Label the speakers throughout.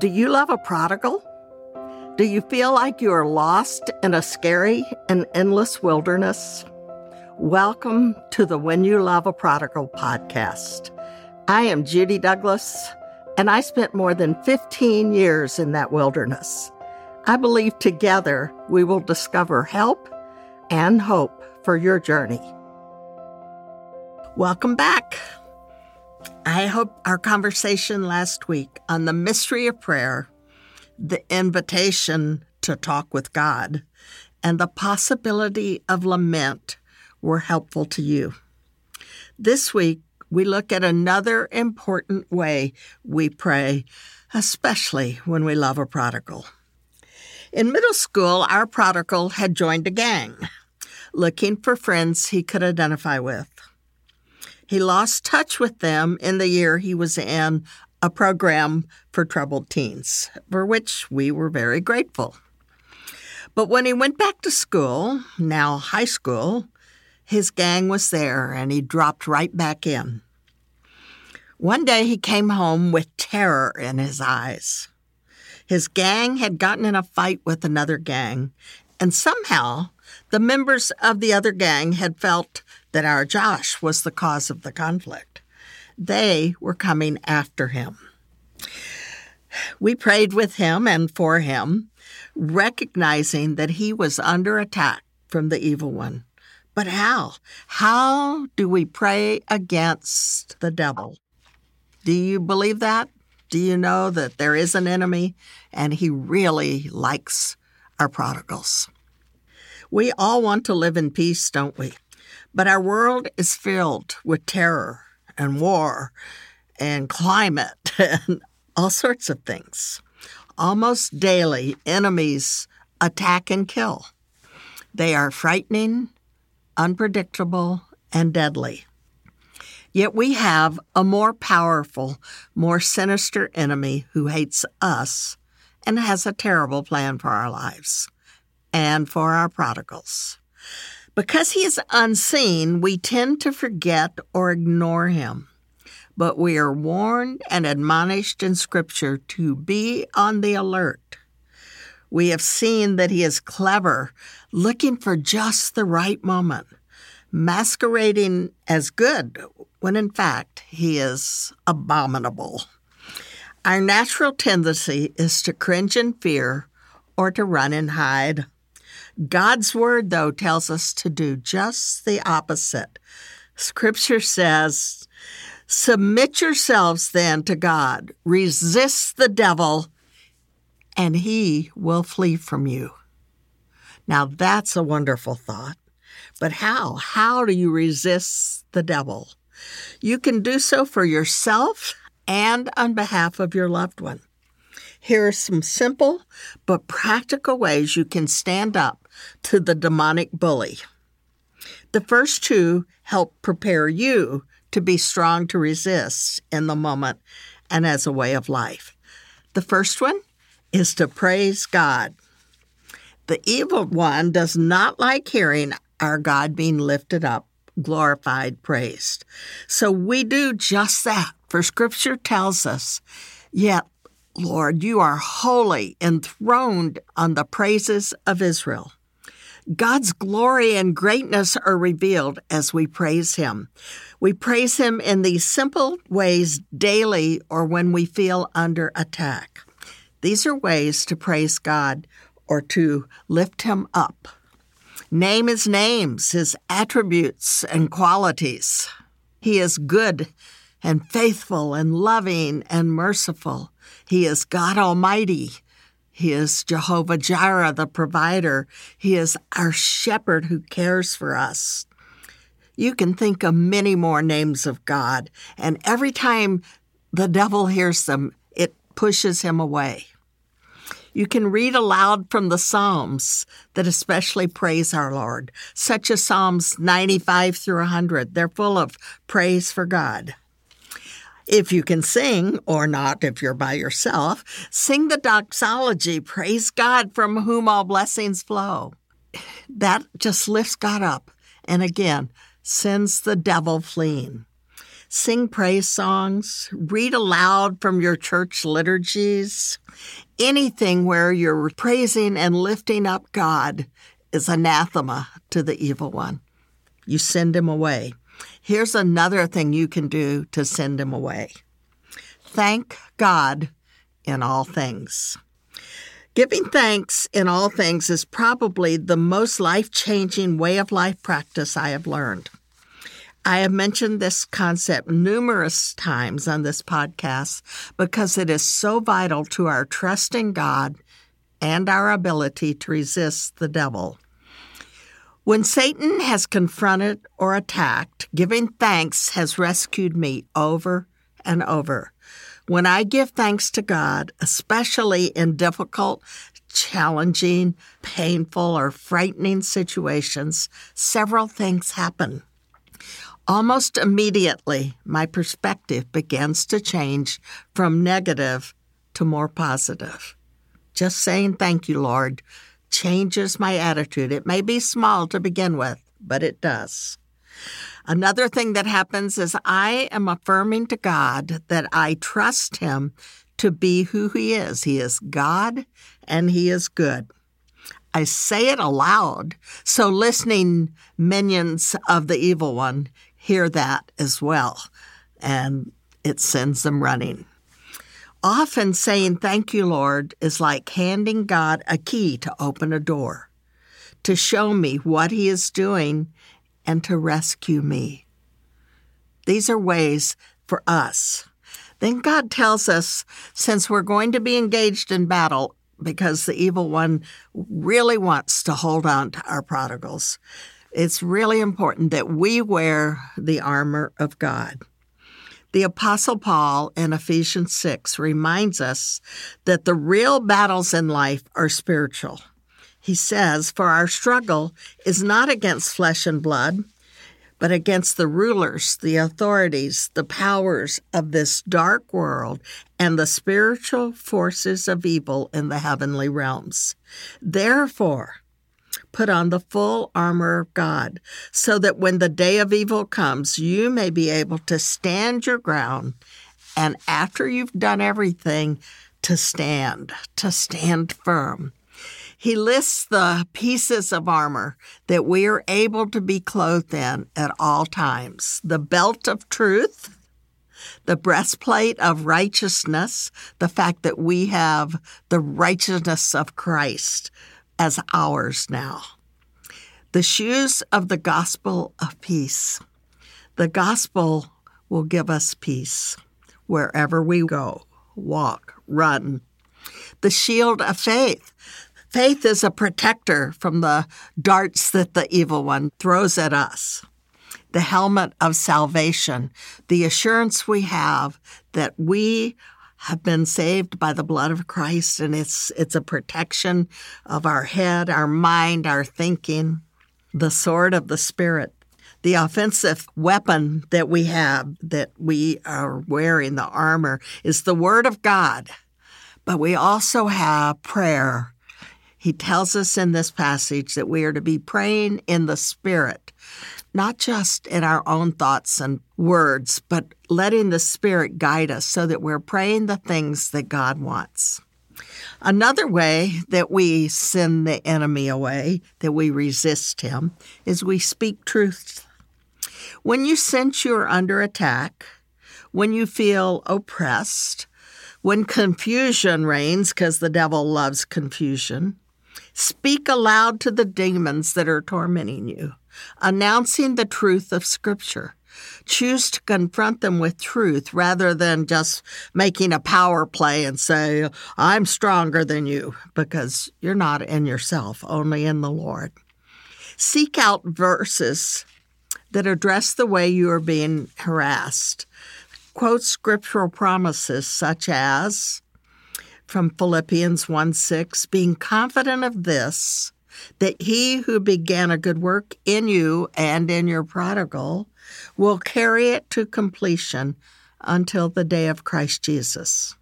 Speaker 1: Do you love a prodigal? Do you feel like you are lost in a scary and endless wilderness? Welcome to the When You Love a Prodigal podcast. I am Judy Douglass, and I spent more than 15 years in that wilderness. I believe together we will discover help and hope for your journey. Welcome back. I hope our conversation last week on the mystery of prayer, the invitation to talk with God, and the possibility of lament were helpful to you. This week, we look at another important way we pray, especially when we love a prodigal. In middle school, our prodigal had joined a gang, looking for friends he could identify with. He lost touch with them in the year he was in a program for troubled teens, for which we were very grateful. But when he went back to school, now high school, his gang was there and he dropped right back in. One day he came home with terror in his eyes. His gang had gotten in a fight with another gang, and somehow the members of the other gang had felt that our Josh was the cause of the conflict. They were coming after him. We prayed with him and for him, recognizing that he was under attack from the evil one. But how? How do we pray against the devil? Do you believe that? Do you know that there is an enemy and he really likes our prodigals? We all want to live in peace, don't we? But our world is filled with terror and war and climate and all sorts of things. Almost daily, enemies attack and kill. They are frightening, unpredictable, and deadly. Yet we have a more powerful, more sinister enemy who hates us and has a terrible plan for our lives and for our prodigals. Because he is unseen, we tend to forget or ignore him. But we are warned and admonished in Scripture to be on the alert. We have seen that he is clever, looking for just the right moment, masquerading as good when in fact he is abominable. Our natural tendency is to cringe in fear or to run and hide. God's word, though, tells us to do just the opposite. Scripture says, Submit yourselves then to God, resist the devil, and he will flee from you. Now, that's a wonderful thought. But how? How do you resist the devil? You can do so for yourself and on behalf of your loved one. Here are some simple but practical ways you can stand up to the demonic bully. The first two help prepare you to be strong to resist in the moment and as a way of life. The first one is to praise God. The evil one does not like hearing our God being lifted up, glorified, praised. So we do just that, for Scripture tells us, Yet Lord, you are holy, enthroned on the praises of Israel. God's glory and greatness are revealed as we praise Him. We praise Him in these simple ways daily or when we feel under attack. These are ways to praise God or to lift Him up. Name His names, His attributes and qualities. He is good and faithful and loving and merciful. He is God Almighty. He is Jehovah Jireh, the provider. He is our shepherd who cares for us. You can think of many more names of God, and every time the devil hears them, it pushes him away. You can read aloud from the Psalms that especially praise our Lord, such as Psalms 95 through 100. They're full of praise for God. If you can sing, or not if you're by yourself, sing the doxology, praise God from whom all blessings flow. That just lifts God up and again sends the devil fleeing. sing praise songs, read aloud from your church liturgies. Anything where you're praising and lifting up God is anathema to the evil one. You send him away. Here's another thing you can do to send him away thank God in all things. Giving thanks in all things is probably the most life changing way of life practice I have learned. I have mentioned this concept numerous times on this podcast because it is so vital to our trust in God and our ability to resist the devil. When Satan has confronted or attacked, giving thanks has rescued me over and over. When I give thanks to God, especially in difficult, challenging, painful, or frightening situations, several things happen. Almost immediately, my perspective begins to change from negative to more positive. Just saying thank you, Lord, changes my attitude. It may be small to begin with, but it does. Another thing that happens is I am affirming to God that I trust Him to be who He is. He is God and He is good. I say it aloud so listening minions of the evil one hear that as well, and it sends them running. Often saying thank you, Lord, is like handing God a key to open a door, to show me what He is doing, and to rescue me. These are ways for us. Then God tells us since we're going to be engaged in battle, because the evil one really wants to hold on to our prodigals, it's really important that we wear the armor of God. The Apostle Paul in Ephesians 6 reminds us that the real battles in life are spiritual. He says, For our struggle is not against flesh and blood, but against the rulers, the authorities, the powers of this dark world, and the spiritual forces of evil in the heavenly realms. Therefore, Put on the full armor of God, so that when the day of evil comes, you may be able to stand your ground. And after you've done everything, to stand, to stand firm. He lists the pieces of armor that we are able to be clothed in at all times the belt of truth, the breastplate of righteousness, the fact that we have the righteousness of Christ as ours now. The shoes of the gospel of peace. The gospel will give us peace wherever we go, walk, run. The shield of faith. Faith is a protector from the darts that the evil one throws at us. The helmet of salvation, the assurance we have that we have been saved by the blood of Christ, and it's it's a protection of our head, our mind, our thinking. The sword of the Spirit, the offensive weapon that we have, that we are wearing, the armor, is the Word of God. But we also have prayer. He tells us in this passage that we are to be praying in the Spirit not just in our own thoughts and words, but letting the Spirit guide us so that we're praying the things that God wants. Another way that we send the enemy away, that we resist him, is we speak truth. When you sense you're under attack, when you feel oppressed, when confusion reigns, because the devil loves confusion, speak aloud to the demons that are tormenting you announcing the truth of Scripture. Choose to confront them with truth rather than just making a power play and say, I'm stronger than you, because you're not in yourself, only in the Lord. Seek out verses that address the way you are being harassed. Quote scriptural promises such as from Philippians 1 6, being confident of this, that he who began a good work in you and in your prodigal will carry it to completion until the day of Christ Jesus.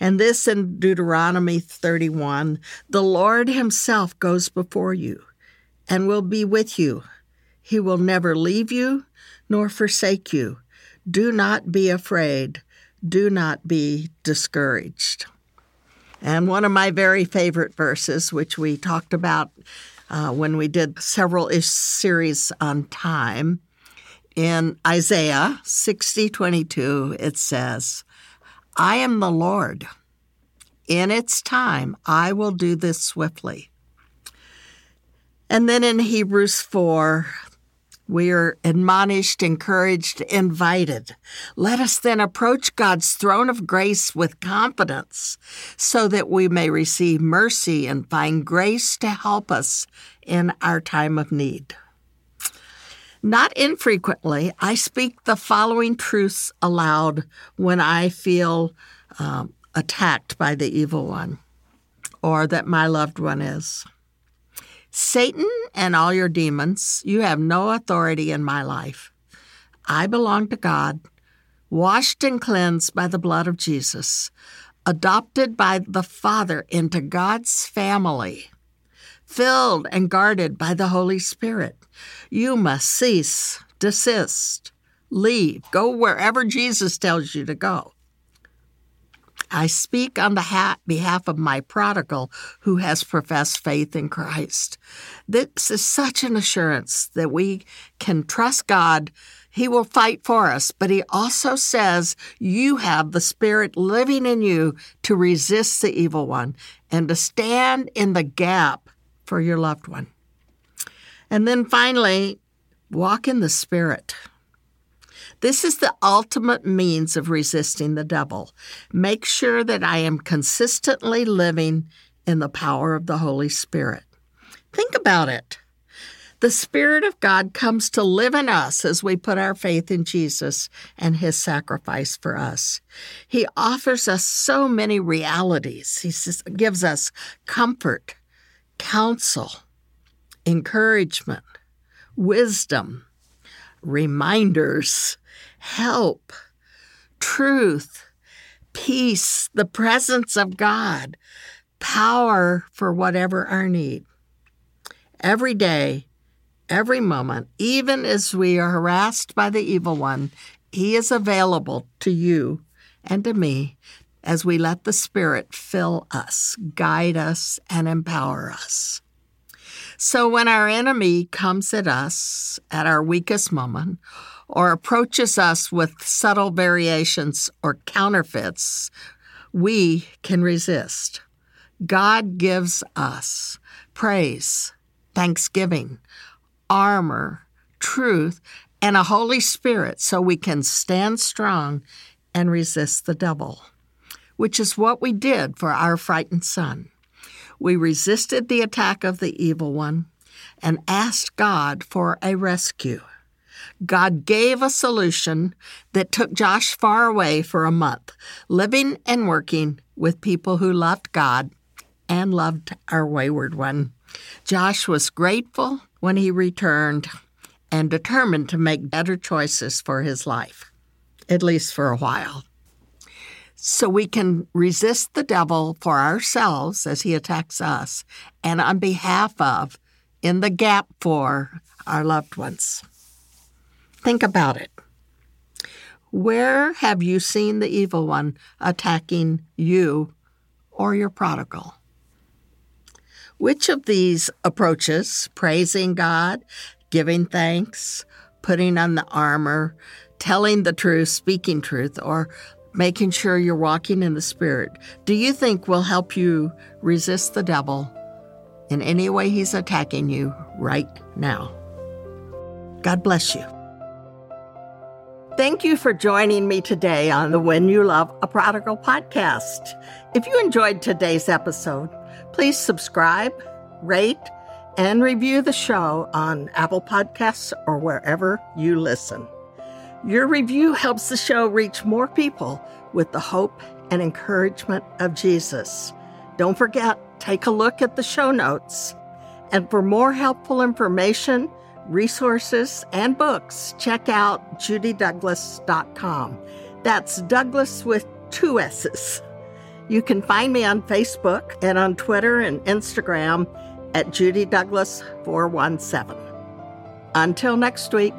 Speaker 1: And this in Deuteronomy 31 the Lord Himself goes before you and will be with you. He will never leave you nor forsake you. Do not be afraid. Do not be discouraged. And one of my very favorite verses, which we talked about uh, when we did several ish series on time, in Isaiah 60 22, it says, I am the Lord. In its time, I will do this swiftly. And then in Hebrews 4, we are admonished, encouraged, invited. Let us then approach God's throne of grace with confidence so that we may receive mercy and find grace to help us in our time of need. Not infrequently, I speak the following truths aloud when I feel um, attacked by the evil one or that my loved one is. Satan and all your demons, you have no authority in my life. I belong to God, washed and cleansed by the blood of Jesus, adopted by the Father into God's family, filled and guarded by the Holy Spirit. You must cease, desist, leave, go wherever Jesus tells you to go. I speak on the behalf of my prodigal who has professed faith in Christ. This is such an assurance that we can trust God. He will fight for us, but He also says you have the Spirit living in you to resist the evil one and to stand in the gap for your loved one. And then finally, walk in the Spirit. This is the ultimate means of resisting the devil. Make sure that I am consistently living in the power of the Holy Spirit. Think about it. The Spirit of God comes to live in us as we put our faith in Jesus and His sacrifice for us. He offers us so many realities. He gives us comfort, counsel, encouragement, wisdom, reminders, help, truth, peace, the presence of God, power for whatever our need. Every day, every moment, even as we are harassed by the evil one, he is available to you and to me as we let the Spirit fill us, guide us, and empower us. So when our enemy comes at us at our weakest moment, or approaches us with subtle variations or counterfeits, we can resist. God gives us praise, thanksgiving, armor, truth, and a Holy Spirit so we can stand strong and resist the devil, which is what we did for our frightened son. We resisted the attack of the evil one and asked God for a rescue. God gave a solution that took Josh far away for a month, living and working with people who loved God and loved our wayward one. Josh was grateful when he returned and determined to make better choices for his life, at least for a while. So we can resist the devil for ourselves as he attacks us and on behalf of, in the gap for, our loved ones. Think about it. Where have you seen the evil one attacking you or your prodigal? Which of these approaches, praising God, giving thanks, putting on the armor, telling the truth, speaking truth, or making sure you're walking in the Spirit, do you think will help you resist the devil in any way he's attacking you right now? God bless you. Thank you for joining me today on the When You Love a Prodigal podcast. If you enjoyed today's episode, please subscribe, rate, and review the show on Apple Podcasts or wherever you listen. Your review helps the show reach more people with the hope and encouragement of Jesus. Don't forget, take a look at the show notes. And for more helpful information, resources, and books, check out judydouglass.com. That's Douglass with two S's. You can find me on Facebook and on Twitter and Instagram at Judy Douglass 417. Until next week.